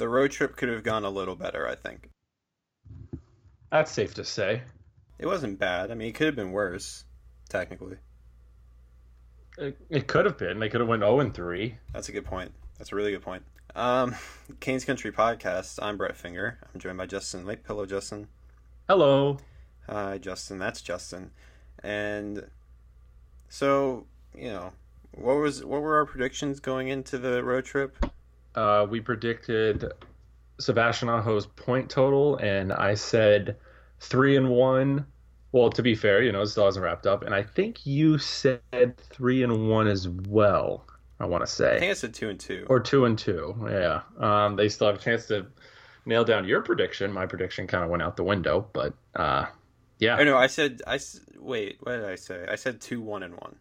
the road trip could have gone a little better. I think That's safe to say. it wasn't bad. I mean, it could have been worse, technically. It, it could have been. They could have went 0 and 3. That's a good point. That's a really good point. Um, Canes Country Podcast. I'm Brett Finger. I'm joined by Justin Lake Pillow. Justin. Hello. Hi, Justin. That's Justin. And so, you know, what was what were our predictions going into the road trip? Uh, we predicted Sebastian Aho's point total, and I said three and one. Well, to be fair, you know, it still hasn't wrapped up, and I think you said three and one as well. I want to say, I think I said two and two. or two and two. Yeah, um, they still have a chance to nail down your prediction. My prediction kind of went out the window, but uh, yeah, Oh no, I said I wait. What did I say? I said two one and one.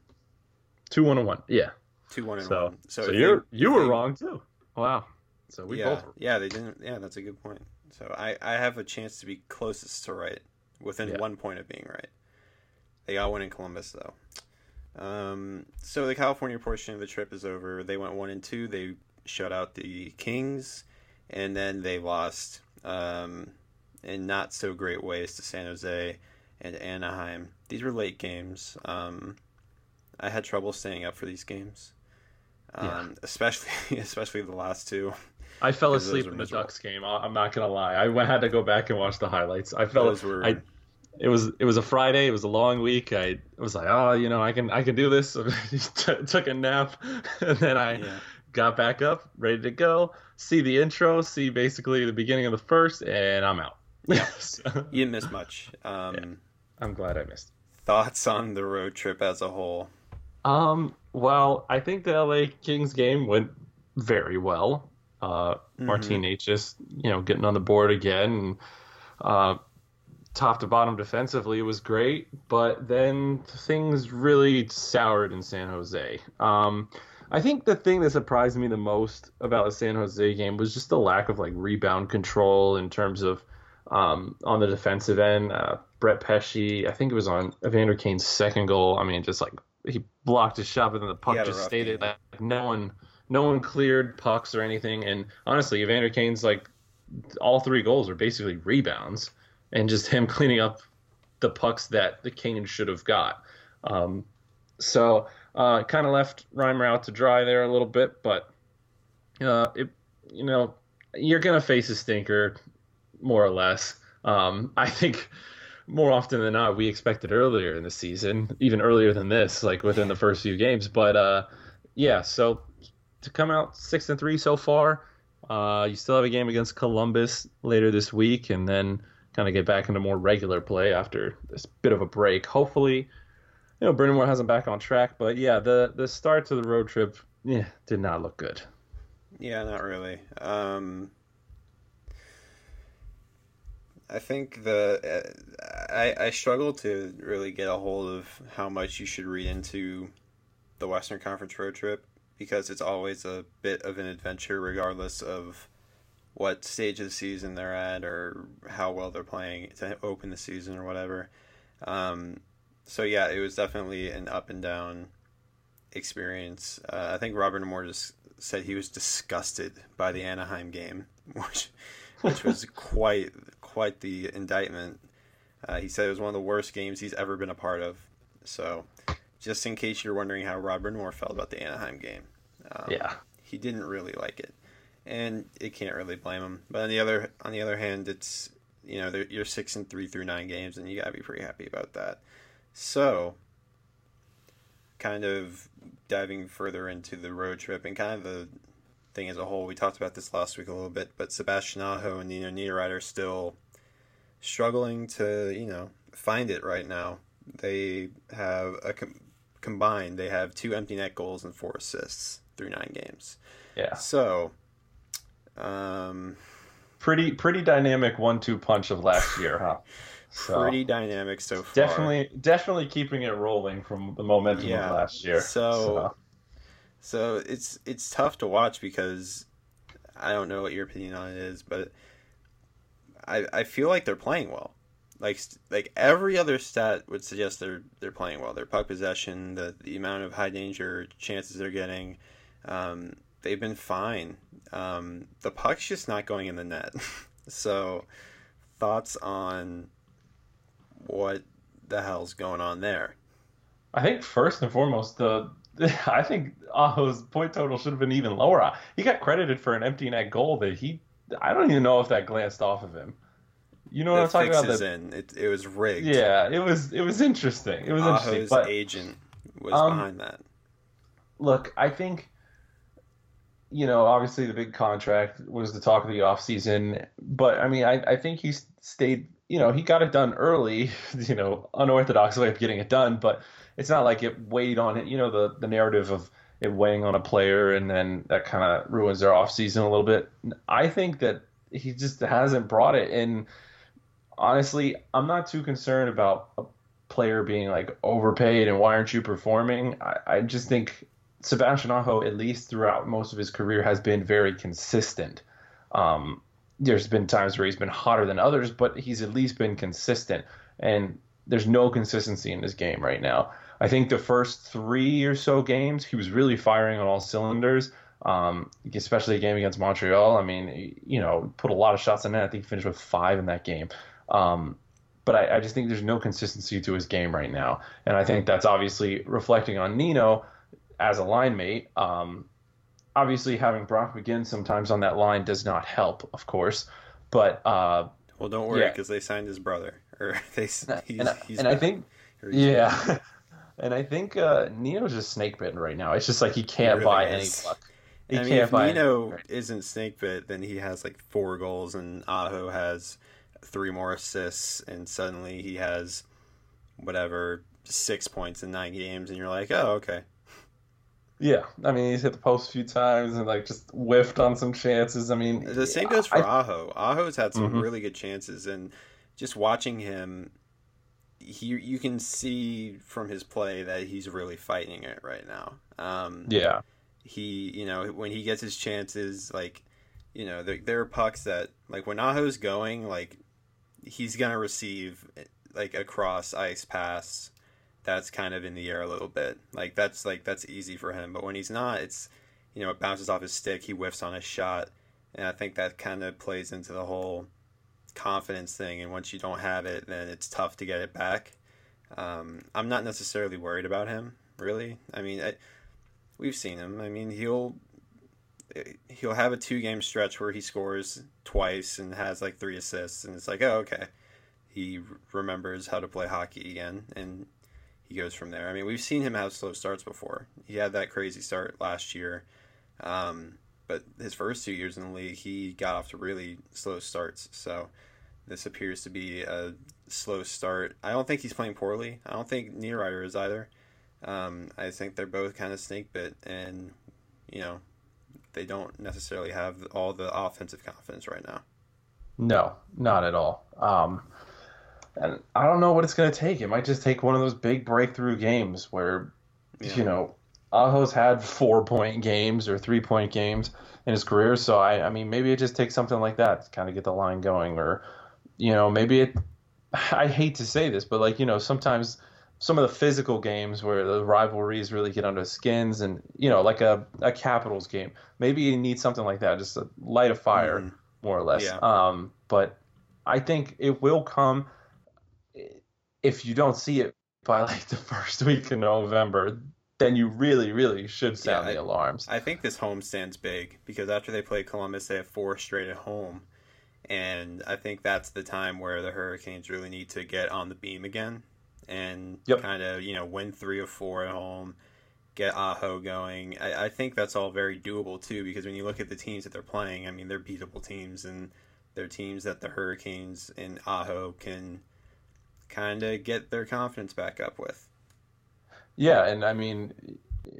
two one and one. Yeah, Two one and so one. so, if you're you were they- wrong too. Wow. So we yeah, both were. yeah, they didn't. Yeah, that's a good point. So I I have a chance to be closest to right, within Yeah. one point of being right. They got one in Columbus though. Um, so the California portion of the trip is over. They went one and two. They shut out the Kings, and then they lost um, in not so great ways to San Jose and Anaheim. These were late games. Um, I had trouble staying up for these games, um, Yeah. especially especially the last two. I fell asleep in the. Ducks game. I'm not gonna lie. I went- had to go back and watch the highlights. I fell. Those were I, it was it was a Friday. It was a long week. I was like, oh, you know, I can I can do this. T- took a nap, and then I yeah. got back up, ready to go. See the intro. See basically the beginning of the first, and I'm out. Yeah. So, You didn't miss much. Um, Yeah. I'm glad I missed. Thoughts on the road trip as a whole? Um. Well, I think the LA Kings game went very well. Uh, Mhm. Martinez just you know getting on the board again, and uh, top to bottom defensively was great. But then things really soured in San Jose. Um, I think the thing that surprised me the most about the San Jose game was just the lack of like rebound control in terms of um, on the defensive end. Uh, Brett Pesce, I think it was on Evander Kane's second goal. I mean, just like he blocked his shot, but then the puck He had a just stayed there. Like no one, no one cleared pucks or anything. And honestly, Evander Kane's like all three goals are basically rebounds and just him cleaning up the pucks that the Kane should have got. Um, so uh, kind of left Reimer out to dry there a little bit, but uh, it, you know, you're gonna face a stinker more or less. Um, I think more often than not, we expected earlier in the season, even earlier than this, like within the first few games. But uh, yeah, so to come out six and three so far, uh, you still have a game against Columbus later this week, and then kind of get back into more regular play after this bit of a break. Hopefully, you know, Brind'Amour has them back on track. But yeah, the the start to the road trip, yeah, did not look good. Yeah, not really. Um, I think the uh, I I struggle to really get a hold of how much you should read into the Western Conference road trip because it's always a bit of an adventure, regardless of what stage of the season they're at or how well they're playing to open the season or whatever. Um, so yeah, it was definitely an up and down experience. Uh, I think Rod Brind'Amour just said he was disgusted by the Anaheim game, which which was quite quite the indictment. Uh, he said it was one of the worst games he's ever been a part of. So, just in case you're wondering how Rod Brind'Amour felt about the Anaheim game, um, Yeah. he didn't really like it, and it can't really blame him. But on the other on the other hand, it's you know you're six and three through nine games, and you gotta be pretty happy about that. So, kind of diving further into the road trip and kind of the thing as a whole, we talked about this last week a little bit, but Sebastian Aho and Nino Niederreiter still struggling to you know find it right now. They have a com- combined. They have two empty net goals and four assists through nine games. Yeah. So, um, Pretty pretty dynamic one two punch of last year, huh? So, pretty dynamic so far. definitely definitely keeping it rolling from the momentum Yeah. of last year. So- So it's it's tough to watch because I don't know what your opinion on it is, but I I feel like they're playing well. Like like every other stat would suggest they're they're playing well. Their puck possession, the the amount of high danger chances they're getting, um, they've been fine. Um, the puck's just not going in the net. so, thoughts on what the hell's going on there? I think first and foremost, the I think Aho's point total should have been even lower. He got credited for an empty net goal that he I don't even know if that glanced off of him. You know what I'm talking about? That, in. It, it was rigged. Yeah, it was it was interesting. It was Aho's interesting. But agent was um, behind that. Look, I think you know, obviously the big contract was the talk of the offseason, but I mean, I, I think he stayed, you know, he got it done early, you know, unorthodox way of getting it done, but it's not like it weighed on it, you know, the, the narrative of it weighing on a player and then that kind of ruins their offseason a little bit. I think that he just hasn't brought it. And honestly, I'm not too concerned about a player being like overpaid and why aren't you performing? I, I just think Sebastian Aho, at least throughout most of his career, has been very consistent. Um, there's been times where he's been hotter than others, but he's at least been consistent. And there's no consistency in this game right now. I think the first three or so games, he was really firing on all cylinders. Um, especially a game against Montreal. I mean, you know, put a lot of shots in net. I think he finished with five in that game. Um, but I, I, just think there's no consistency to his game right now, and I think that's obviously reflecting on Nino as a line mate. Um, obviously, having Brock McGinn sometimes on that line does not help, of course. But uh, well, don't worry because yeah. they signed his brother, or they he's, and, he's and I think yeah. and I think uh, Nino's just snake bitten right now. It's just like he can't really buy is. any luck. He I mean, if Nino any... isn't snake bit, then he has like four goals, and Aho has three more assists, and suddenly he has whatever six points in nine games, and you're like, oh, okay. Yeah, I mean he's hit the post a few times and like just whiffed on some chances. I mean the same goes for I, Aho. Aho's had some mm-hmm. really good chances, and just watching him, he you can see from his play that he's really fighting it right now. Um, yeah, he you know when he gets his chances, like you know there, there are pucks that like when Aho's going, like he's gonna receive like a cross ice pass that's kind of in the air a little bit. Like that's like that's easy for him. But when he's not, it's you know it bounces off his stick. He whiffs on a shot, and I think that kind of plays into the whole confidence thing. And once you don't have it, then it's tough to get it back. Um, I'm not necessarily worried about him, really. I mean, I, we've seen him. I mean, he'll he'll have a two game stretch where he scores twice and has like three assists, and it's like, oh, okay, he remembers how to play hockey again, and he goes from there. I mean, we've seen him have slow starts before. He had that crazy start last year, um, but his first two years in the league, he got off to really slow starts. So this appears to be a slow start. I don't think he's playing poorly. I don't think Niederreiter is either. Um, I think they're both kind of snake bit, and you know, they don't necessarily have all the offensive confidence right now. No, not at all. Um, and I don't know what it's going to take. It might just take one of those big breakthrough games where, yeah. you know, Aho's had four point games or three point games in his career. So I, I mean, maybe it just takes something like that to kind of get the line going, or, you know, maybe it. I hate to say this, but like you know, sometimes some of the physical games where the rivalries really get under skins, and you know, like a, a Capitals game, maybe you need something like that, just to light a fire, mm more or less. Yeah. Um, but I think it will come if you don't see it by like the first week in November, then you really, really should sound yeah, the alarms. I think this home stands big because after they play Columbus, they have four straight at home. And I think that's the time where the Hurricanes really need to get on the beam again and yep. kind of, you know, win three or four at home, get Aho going. I, I think that's all very doable too because when you look at the teams that they're playing, I mean, they're beatable teams and they're teams that the Hurricanes and Aho can kind of get their confidence back up with. Yeah, and I mean,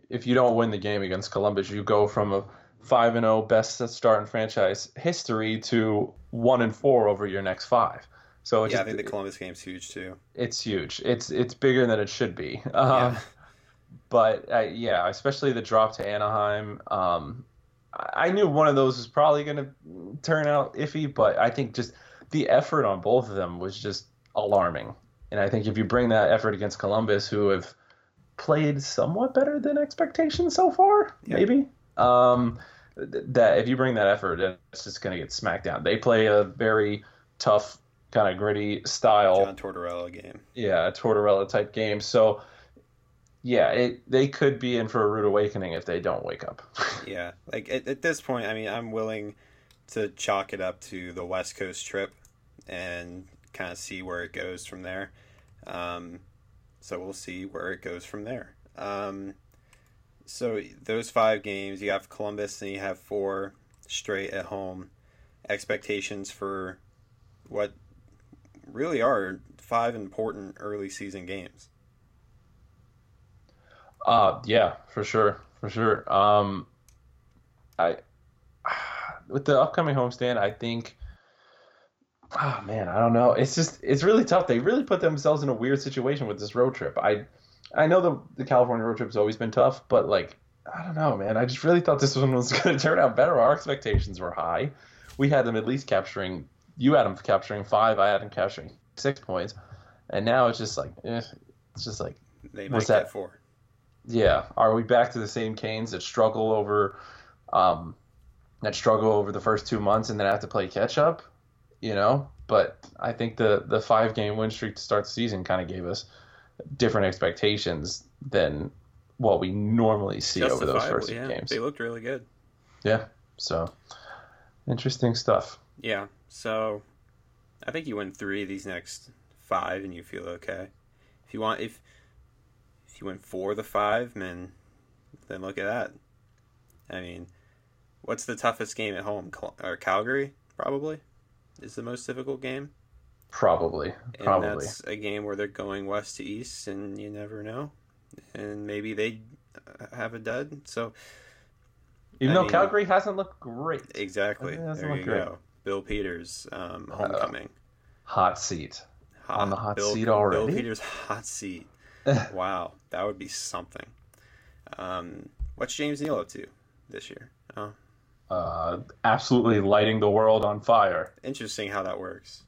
if you don't win the game against Columbus, you go from a five and zero oh best start in franchise history to one and four over your next five. So yeah, just, I think the Columbus game's huge too. It's huge. It's it's bigger than it should be. Um, yeah. But uh, yeah, especially the drop to Anaheim. Um, I knew one of those was probably going to turn out iffy, but I think just the effort on both of them was just alarming. And I think if you bring that effort against Columbus, who have played somewhat better than expectations so far, yeah. maybe. Um, that if you bring that effort, it's just going to get smacked down. They play a very tough, kind of gritty style. John Tortorella game. Yeah, a Tortorella type game. So, yeah, it they could be in for a rude awakening if they don't wake up. yeah, like at, at this point, I mean, I'm willing to chalk it up to the West Coast trip and kind of see where it goes from there. Um, so we'll see where it goes from there. Um, so those five games, you have Columbus and you have four straight at home. Expectations for what really are five important early season games. Uh yeah, for sure, for sure. Um, I with the upcoming homestand, I think. Oh man, I don't know. It's just it's really tough. They really put themselves in a weird situation with this road trip. I I know the the California road trip's always been tough, but like I don't know, man. I just really thought this one was going to turn out better. Our expectations were high. We had them at least capturing. You had them capturing five. I had them capturing six points, and now it's just like, eh, it's just like they might get four. Yeah, are we back to the same Canes that struggle over, um, that struggle over the first two months and then have to play catch up? You know, but I think the the five game win streak to start the season kind of gave us different expectations than what we normally see over those first yeah. games. They looked really good. Yeah. So interesting stuff. Yeah. So I think you win three of these next five and you feel okay. If you want if if you win four of the five, man, then look at that. I mean, what's the toughest game at home? Or Calgary, probably, is the most difficult game. Probably, and probably. that's a game where they're going west to east, and you never know. And maybe they uh, have a dud. So, even I though mean, Calgary hasn't looked great, exactly. There you great. go. Bill Peters, um, homecoming, uh, hot seat hot, on the hot Bill, seat already. Bill Peters hot seat. wow, that would be something. Um, what's James Neal up to this year? Oh. Uh, absolutely lighting the world on fire. Interesting how that works.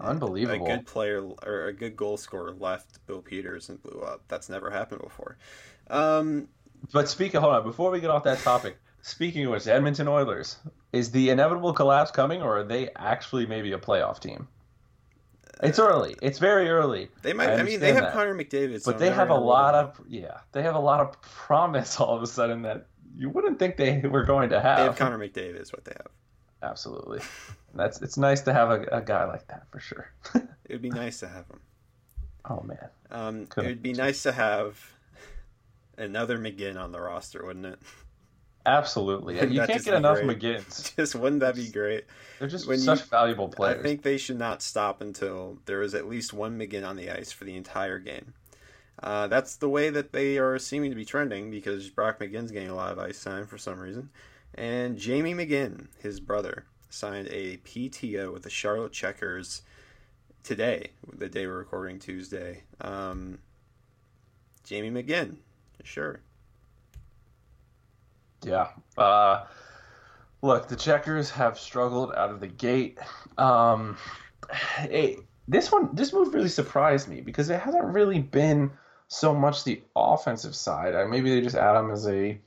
Unbelievable. A good player or a good goal scorer left Bill Peters and blew up. That's never happened before. Um, but speaking, hold on, before we get off that topic, speaking of which, Edmonton Oilers, is the inevitable collapse coming, or are they actually maybe a playoff team? It's early. It's very early. They might. I, I mean, they have that. Connor McDavid, so but they have a lot of yeah. They have a lot of promise all of a sudden that you wouldn't think they were going to have. They have Connor McDavid is what they have. Absolutely. That's it's nice to have a, a guy like that for sure. it would be nice to have him. Oh man. Um, it would be nice to have another McGinn on the roster, wouldn't it? Absolutely. You can't get enough great. McGinns. Just wouldn't that be great? They're just when such you, valuable players. I think they should not stop until there is at least one McGinn on the ice for the entire game. Uh, that's the way that they are seeming to be trending because Brock McGinn's getting a lot of ice time for some reason. And Jamie McGinn, his brother, signed a PTO with the Charlotte Checkers today, the day we're recording Tuesday. Um, Jamie McGinn, sure. Yeah. Uh, look, the Checkers have struggled out of the gate. Um, this one, this move really surprised me because it hasn't really been so much the offensive side. maybe they just add him as a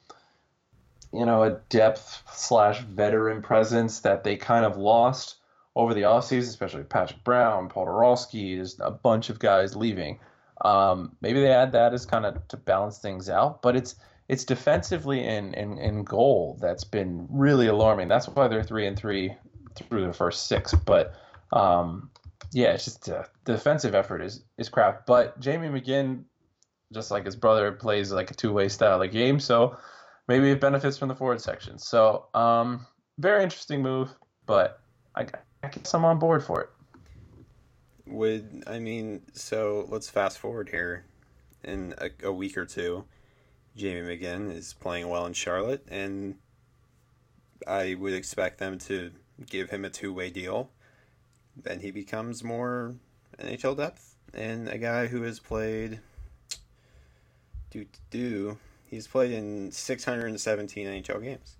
you know, a depth slash veteran presence that they kind of lost over the offseason, especially Patrick Brown, Poturalski, there's a bunch of guys leaving. Um, maybe they add that as kind of to balance things out, but it's it's defensively in, in, in goal that's been really alarming. That's why they're three and three through the first six. But um, yeah, it's just uh, the defensive effort is is crap. But Jamie McGinn, just like his brother, plays like a two way style of game, so maybe it benefits from the forward section. So, um, very interesting move, but I, I guess I'm on board for it. Would I mean? So let's fast forward here. In a, a week or two, Jamie McGinn is playing well in Charlotte, and I would expect them to give him a two-way deal. Then he becomes more NHL depth and a guy who has played do do He's played in 617 NHL games.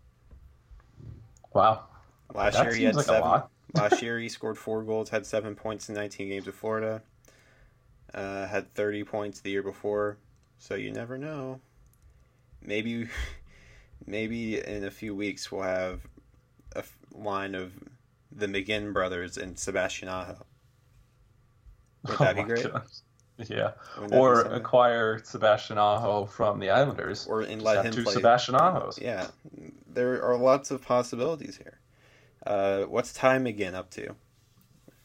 Wow. Last that year he had like seven. last year he scored four goals, had seven points in 19 games with Florida. Uh, had 30 points the year before. So you never know. Maybe, maybe in a few weeks we'll have a f- line of the McGinn brothers and Sebastian Aho. Would that Oh be great? gosh. Yeah. Or acquire Sebastian Aho from the Islanders. or and let him two play. Sebastian Ahos. Yeah, there are lots of possibilities here. Uh, what's Ty McGinn up to?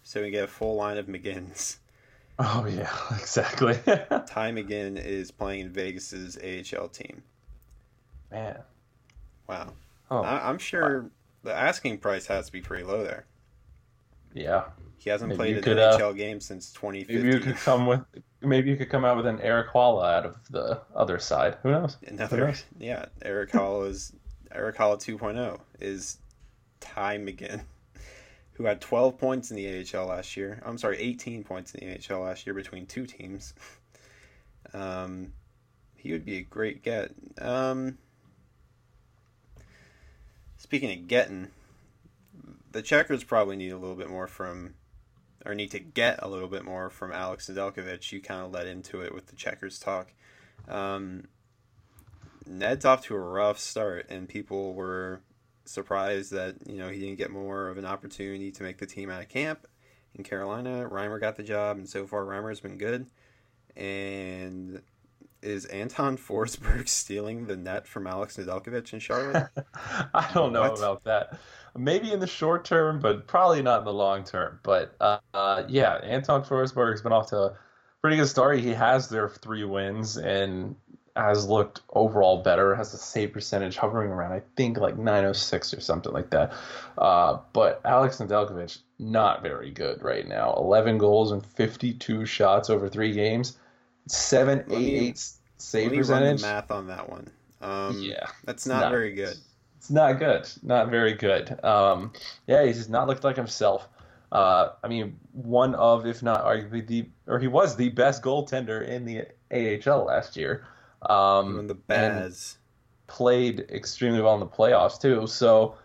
So we get a full line of McGinns. Oh yeah, exactly. Ty McGinn is playing in Vegas's AHL team. Man. Wow, Oh I, I'm sure the asking price has to be pretty low there. Yeah. He hasn't Maybe played an could, uh, NHL game since 2015. Maybe you 2015. could come with. Maybe you could come out with an Erik Haula out of the other side. Who knows? Another, knows? yeah, Eric Hall is Eric Hall 2.0 is Ty McGinn, who had 12 points in the AHL last year. I'm sorry, 18 points in the AHL last year between two teams. Um, he would be a great get. Um, speaking of getting, the Checkers probably need a little bit more from, or need to get a little bit more from Alex Nedeljkovic. You kind of led into it with the Checkers talk. Um, Ned's off to a rough start, and people were surprised that you know he didn't get more of an opportunity to make the team out of camp in Carolina. Reimer got the job, and so far Reimer's been good. And is Anton Forsberg stealing the net from Alex Nedeljkovic in Charlotte? I don't know What? about that. Maybe in the short term, but probably not in the long term. But uh, yeah, Anton Forsberg's been off to a pretty good start. He has their three wins and has looked overall better. Has a save percentage hovering around, I think, like 906 or something like that. Uh, but Alex Nedeljkovic not very good right now. 11 goals and 52 shots over three games. Seven eight eight save Let me run percentage. the math on that one. Um, yeah. that's not not- very good. It's not good. Not very good. Um, yeah, he's just not looked like himself. Uh, I mean, one of, if not arguably the, or he was the best goaltender in the AHL last year. Um, Even the Baz. played extremely well in the playoffs too. So,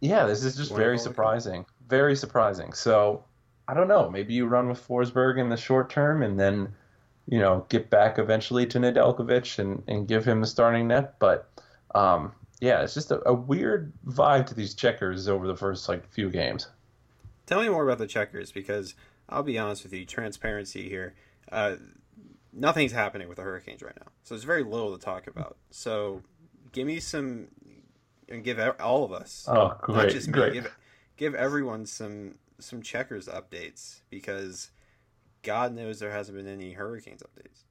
yeah, this is just very surprising. Very surprising. So, I don't know. Maybe you run with Forsberg in the short term and then, you know, get back eventually to Nedeljkovic and, and give him the starting net. But, um, yeah, it's just a, a weird vibe to these checkers over the first like few games. Tell me more about the checkers because I'll be honest with you, transparency here. Uh, nothing's happening with the Hurricanes right now, so there's very little to talk about. So, give me some, and give all of us, Oh, great, just me, great. give give everyone some some checkers updates because God knows there hasn't been any Hurricanes updates.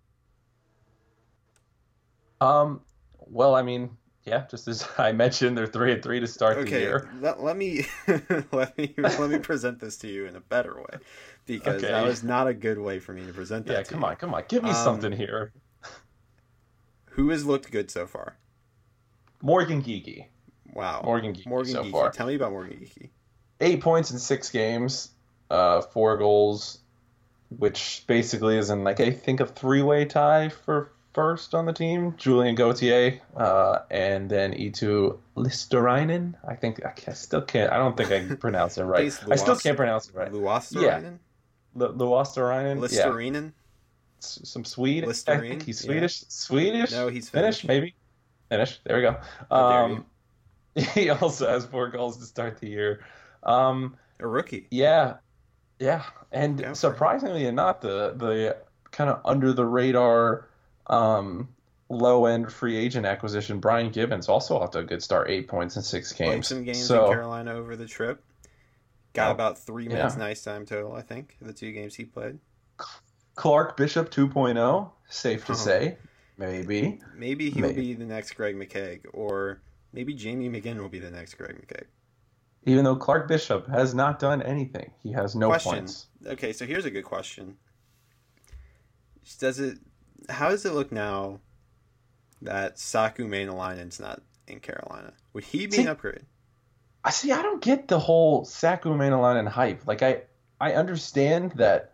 Um, well, I mean, yeah, just as I mentioned, they're three and three to start the year. let, let me let me let me present this to you in a better way because that was not a good way for me to present that. Yeah, come you. on, come on, give me Um, something here. Who has looked good so far? Morgan Geekie. Wow. Morgan Geekie Morgan so Geekie. far. Tell me about Morgan Geekie. Eight points in six games, uh, four goals, which basically is in like I think a three-way tie for first on the team. Julian Gauthier, uh, and then Itu Listerinen. I think I, ca- I still can't. I don't think I can pronounce it right. Please, I still can't pronounce it right. Luostarinen? Lu- Luostarinen. Yeah, Listerinen? S- some Swede. I think he's yeah. Swedish. Swedish. No, he's Finnish, Finnish. maybe. Finnish. There we go. Um, he also has four goals to start the year. Um, A rookie. yeah, yeah, and Yeah, for surprisingly not the the kind of under the radar, um, low end free agent acquisition. Brian Gibbons also off to a good start, eight points in six Played games. some games so in Carolina over the trip. Got Oh, about three yeah. minutes nice time total, I think, the two games he played. Clark Bishop 2.0, safe to Oh. say, maybe. Maybe he'll Maybe. be the next Greg McKegg, or maybe Jamie McGinn will be the next Greg McKegg. Even though Clark Bishop has not done anything, he has no Question. points. Okay, so here's a good question. Does it? How does it look now that Saku Maenalanen's not in Carolina? Would he be See- an upgrade? I see. I don't get the whole Saku Maenalanen hype. Like I, I understand that,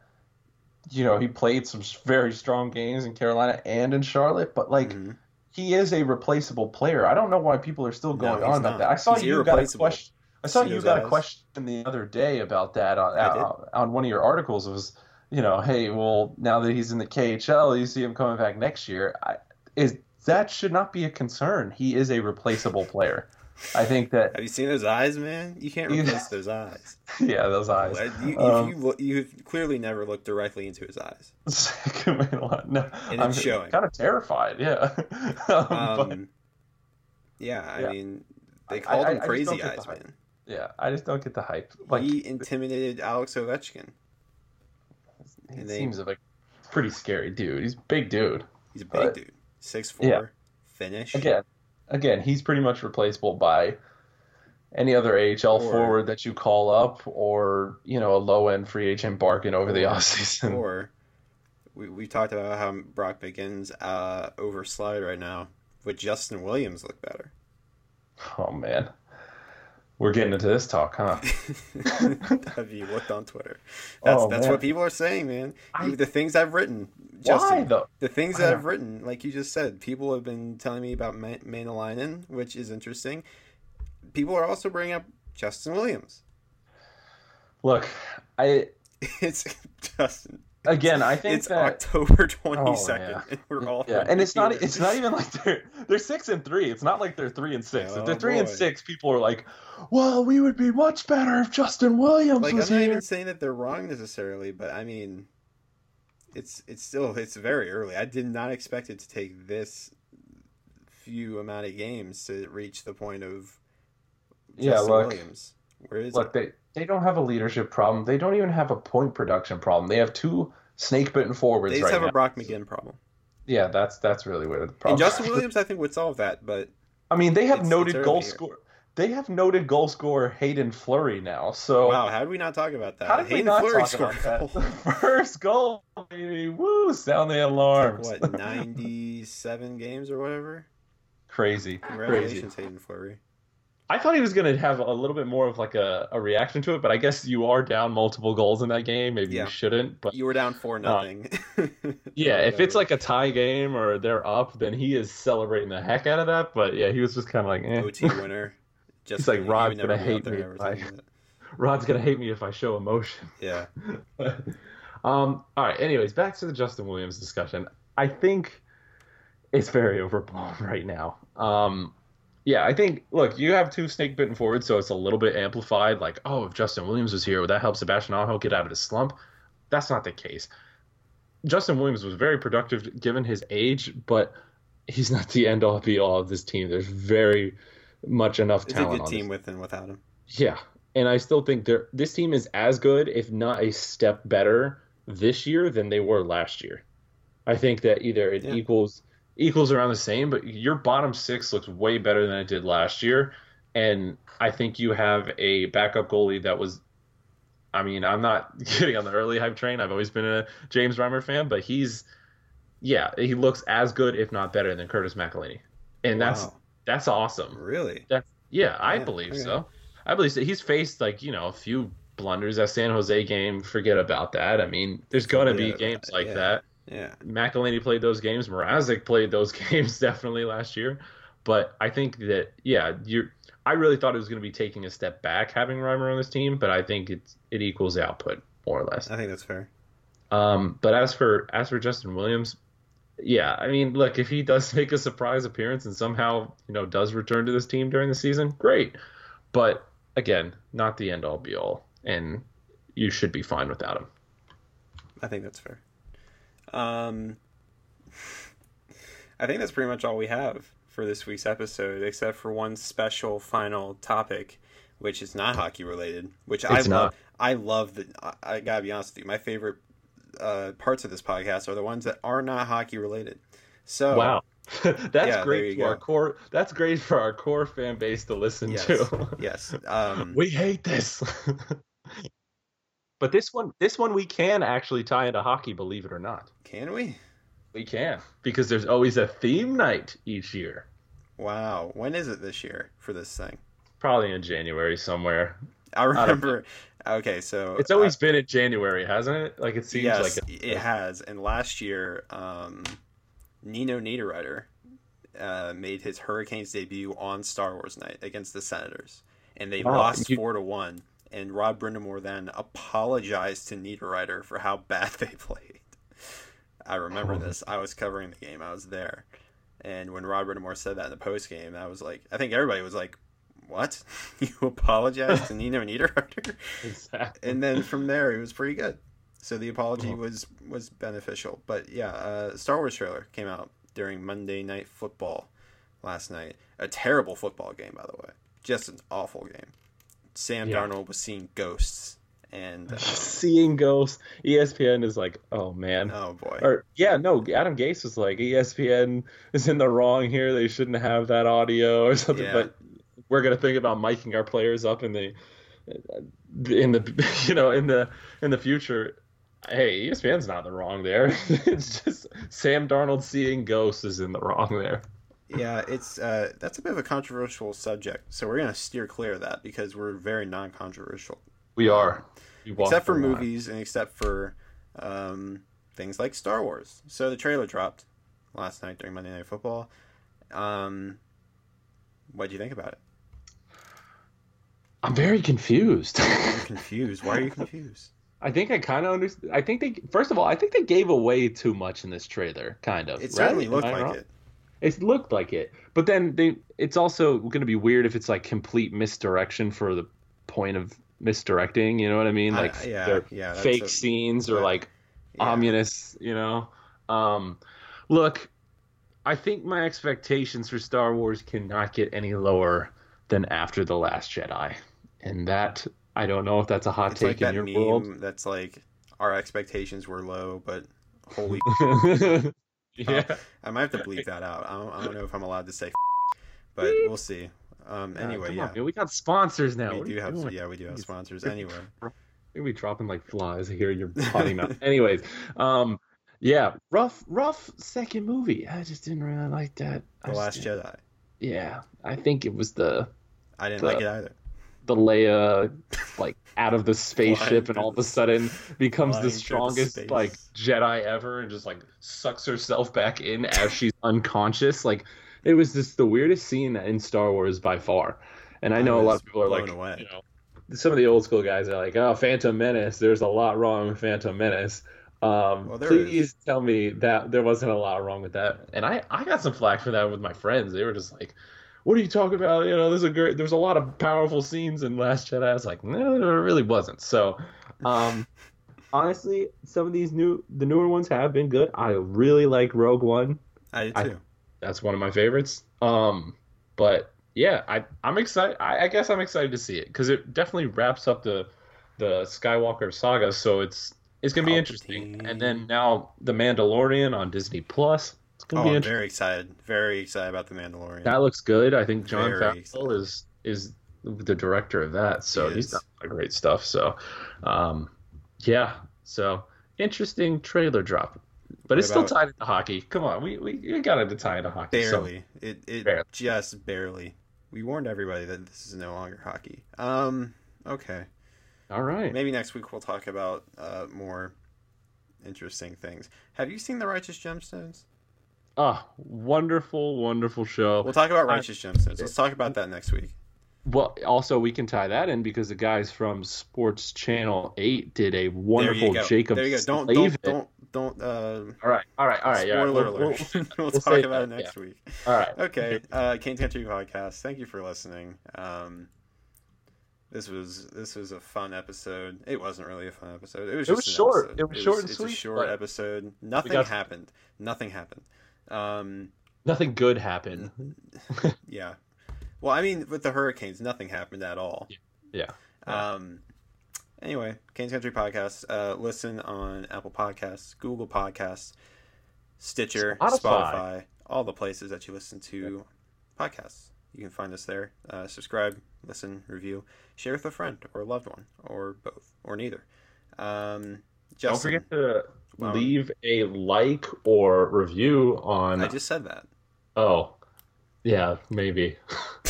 you know, he played some very strong games in Carolina and in Charlotte, but like Mhm. he is a replaceable player. I don't know why people are still going he's on about not. that. I saw He's you got a question. I saw you got a question the other day about that on on, on one of your articles. It was, you know, hey, well, now that he's in the KHL, you see him coming back next year. I, is that should not be a concern. He is a replaceable player. I think that. Have you seen those eyes, man? You can't replace those eyes. yeah, those eyes. You, um, you, you've clearly never looked directly into his eyes. second no, and I'm showing. kind of terrified. Yeah. um, but, yeah, I yeah. mean, they called I, him I, crazy eyes, man. Yeah, I just don't get the hype. Like he intimidated Alex Ovechkin. He seems like a pretty scary dude. He's a big dude. He's a big but, dude. Six four, yeah. finish. Again, again, he's pretty much replaceable by any other AHL or, forward that you call up, or you know a low end free agent bargain over the offseason. Or we we talked about how Brock McGinn's uh, overslide right now. Would Justin Williams look better? Oh man. We're getting into this talk, huh? Have you looked on Twitter? That's oh, that's what people are saying, man. I, the things I've written, Justin, why though? The things that I've written, like you just said, people have been telling me about Maenalanen, which is interesting. People are also bringing up Justin Williams. Look, I it's Justin again, I think it's that, October twenty second, oh, yeah. and we're all yeah, and it's not it's not even like they're they're six and three. It's not like they're three and six. Oh, if they're oh, three boy. and six, people are like, "Well, we would be much better if Justin Williams like, was I'm here." not even saying that they're wrong necessarily, but I mean, it's it's still it's very early. I did not expect it to take this few amount of games to reach the point of Justin yeah, look, Williams. Where is look, it? they they don't have a leadership problem. They don't even have a point production problem. They have two snake bitten forwards. They just right have now. a Brock McGinn problem. Yeah, that's that's really where the problem. Is. And Justin Williams, I think, would solve that. But I mean, they have noted goal scorer. They have noted goal scorer Haydn Fleury now. So wow, how did we not talk about that? How did Hayden we not Fleury talk about that? First goal, baby! Woo! Sound the alarms. Like what ninety-seven games or whatever? Crazy. Congratulations, Crazy. Haydn Fleury. I thought he was going to have a little bit more of like a, a reaction to it, but I guess you are down multiple goals in that game. Maybe yeah. you shouldn't. But you were down four uh, nothing. Uh, yeah, if it's like a tie game or they're up, then he is celebrating the heck out of that. But yeah, he was just kind of like eh. OT winner. Just He's like Rod's gonna hate me. I, Rod's gonna hate me if I show emotion. Yeah. um. All right. Anyways, back to the Justin Williams discussion. I think it's very overblown right now. Um yeah, I think look, you have two snake bitten forwards, so it's a little bit amplified. Like, oh, if Justin Williams was here, would that help Sebastian Aho get out of his slump? That's not the case. Justin Williams was very productive given his age, but he's not the end all be all of this team. There's very much enough it's talent. It's a good team this. with and without him. Yeah, and I still think they this team is as good, if not a step better, this year than they were last year. I think that either it yeah. equals equals around the same, but your bottom six looks way better than it did last year. And I think you have a backup goalie that was. I mean, I'm not getting on the early hype train. I've always been a James Reimer fan, but he's, yeah, he looks as good, if not better, than Curtis McElhinney, and wow. that's that's awesome. Really? That's yeah, I yeah, believe okay. so. I believe so. He's faced like you know a few blunders that San Jose game. Forget about that. I mean, there's gonna be games like yeah. that. Yeah. McElhinney played those games. Mrazek played those games definitely last year. But I think that yeah, you're. I really thought it was going to be taking a step back having Reimer on this team, but I think it's it equals output more or less. I think that's fair. Um, but as for as for Justin Williams, yeah, I mean, look, if he does make a surprise appearance and somehow you know does return to this team during the season, great. But again, not the end all be all, and you should be fine without him. I think that's fair. Um, I think that's pretty much all we have for this week's episode, except for one special final topic, which is not hockey related. Which it's I not. love. I love the. I, I, gotta be honest with you. My favorite uh, parts of this podcast are the ones that are not hockey related. So wow. that's yeah, great for go. our core. That's great for our core fan base to listen yes, to. yes, um, we hate this. But this one, this one we can actually tie into hockey, believe it or not. Can we? We can because there's always a theme night each year. Wow, when is it this year for this thing? Probably in January somewhere. I remember. Okay, so it's always uh, been in January, hasn't it? Like it seems yes, like it, it has. And last year, um, Nino Niederreiter uh, made his Hurricanes debut on Star Wars Night against the Senators, and they oh, lost you, four to one and Rod Brind'Amour then apologized to Niederreiter for how bad they played. I remember oh. this. I was covering the game. I was there. And when Rod Brind'Amour said that in the post game, I was like, I think everybody was like, "What? you apologize to Nino Niederreiter?" Exactly. and then from there, it was pretty good. So the apology was was beneficial. But yeah, uh, Star Wars trailer came out during Monday Night Football last night. A terrible football game, by the way. Just an awful game. Sam Yeah. Darnold was seeing ghosts, and uh, Seeing ghosts. ESPN is like, oh man. oh boy, Or yeah, no. Adam Gase was like, ESPN is in the wrong here. They shouldn't have that audio or something. Yeah. But we're gonna think about miking our players up in the in the you know in the in the future. Hey, ESPN's not the wrong there. it's just Sam Darnold seeing ghosts is in the wrong there. Yeah, it's uh, that's a bit of a controversial subject. So we're gonna steer clear of that because we're very non-controversial. We are. We except for movies and except for um, things like Star Wars. So the trailer dropped last night during Monday Night Football. Um, what do you think about it? I'm very confused. Confused. Why are you confused? I think I kind of understand. I think they, first of all, I think they gave away too much in this trailer, kind of. It certainly right? looked like wrong? it. It looked like it, but then they. It's also going to be weird if it's like complete misdirection for the point of misdirecting. You know what I mean? Like yeah, they're yeah, fake a- scenes or but- like Yeah. ominous. You know. Um, look, I think my expectations for Star Wars cannot get any lower than after the Last Jedi, and that I don't know if that's a hot It's take like in your meme world. that's like our expectations were low, but holy, yeah. I might have to bleep that out. I don't, I don't know if I'm allowed to say, but we'll see. Um, anyway, come yeah, on, we got sponsors now. we What do have, doing? yeah, we do have sponsors. Anyway, You'll be dropping like flies here. You're potty mouth. Anyways, um, yeah, rough, rough second movie. I just didn't really like that. The just Last Jedi. Yeah, I think it was the I didn't the- like it either. The Leia like out of the spaceship and all of a sudden becomes the strongest like Jedi ever and just like sucks herself back in as she's unconscious. Like it was just the weirdest scene in Star Wars by far. And I I know a lot of people are like, away. you know, some of the old school guys are like, "Oh, Phantom Menace. There's a lot wrong with Phantom Menace." Um, Well, please tell me that there wasn't a lot wrong with that. And I, I got some flack for that with my friends. They were just like, "What are you talking about? You know, there's a great, there's a lot of powerful scenes in Last Jedi." I was like, "No, there really wasn't." So, um, honestly, some of these new, the newer ones have been good. I really like Rogue One. I I- too. That's one of my favorites. Um, but yeah, I I'm excited. I, I guess I'm excited to see it because it definitely wraps up the the Skywalker saga. So it's it's gonna be interesting. And then now the Mandalorian on Disney Plus. It's gonna Oh, be I'm interesting. very excited. Very excited about the Mandalorian. That looks good. I think Jon Very Favreau is is the director of that, so He he's is. done a lot of great stuff. So, um, yeah, so interesting trailer drop, but What it's still about- tied into hockey. Come on, we we, we got to tie into hockey. so- barely. It it Barely. just barely. We warned everybody that this is no longer hockey. Um. Okay. all right. Maybe next week we'll talk about uh, more interesting things. Have you seen the Righteous Gemstones? Ah, wonderful, wonderful show. We'll talk about I- Righteous Gemstones. Let's talk about that next week. Well, also we can tie that in because the guys from Sports Channel Eight did a wonderful. Jacob there you go. Don't don't don't don't. Uh, All right, all right, all right. yeah, spoiler we'll- alert. we'll- We'll, we'll talk about it that, next week. all right. Okay. Uh, Canes Country Podcast. Thank you for listening. Um, this was this was a fun episode. It wasn't really a fun episode. It was It just was an short. episode. It was short and sweet. it's sweet, a short episode. Nothing got- happened. Nothing happened. Um, Nothing good happened. yeah. Well, I mean, with the hurricanes, nothing happened at all. Yeah. Um. Anyway, Canes Country Podcast. Uh, listen on Apple Podcasts, Google Podcasts, Stitcher, Spotify. Spotify, all the places that you listen to podcasts. You can find us there. Uh, subscribe, listen, review, share with a friend or a loved one, or both, or neither. Um, Don't forget to Wow. leave a like or review on. I just said that. Oh, yeah, maybe.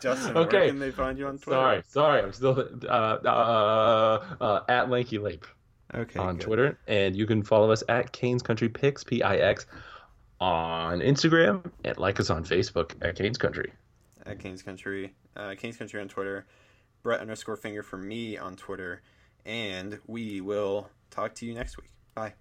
Justin, where okay. can they find you on Twitter? Sorry, sorry. I'm still uh, uh, uh, at Lanky Lape Okay. on good. Twitter, and you can follow us at Canes Country Picks P I X on Instagram, and like us on Facebook at Canes Country. at Canes Country, uh, Canes Country on Twitter, Brett underscore finger for me on Twitter, and we will talk to you next week. Bye.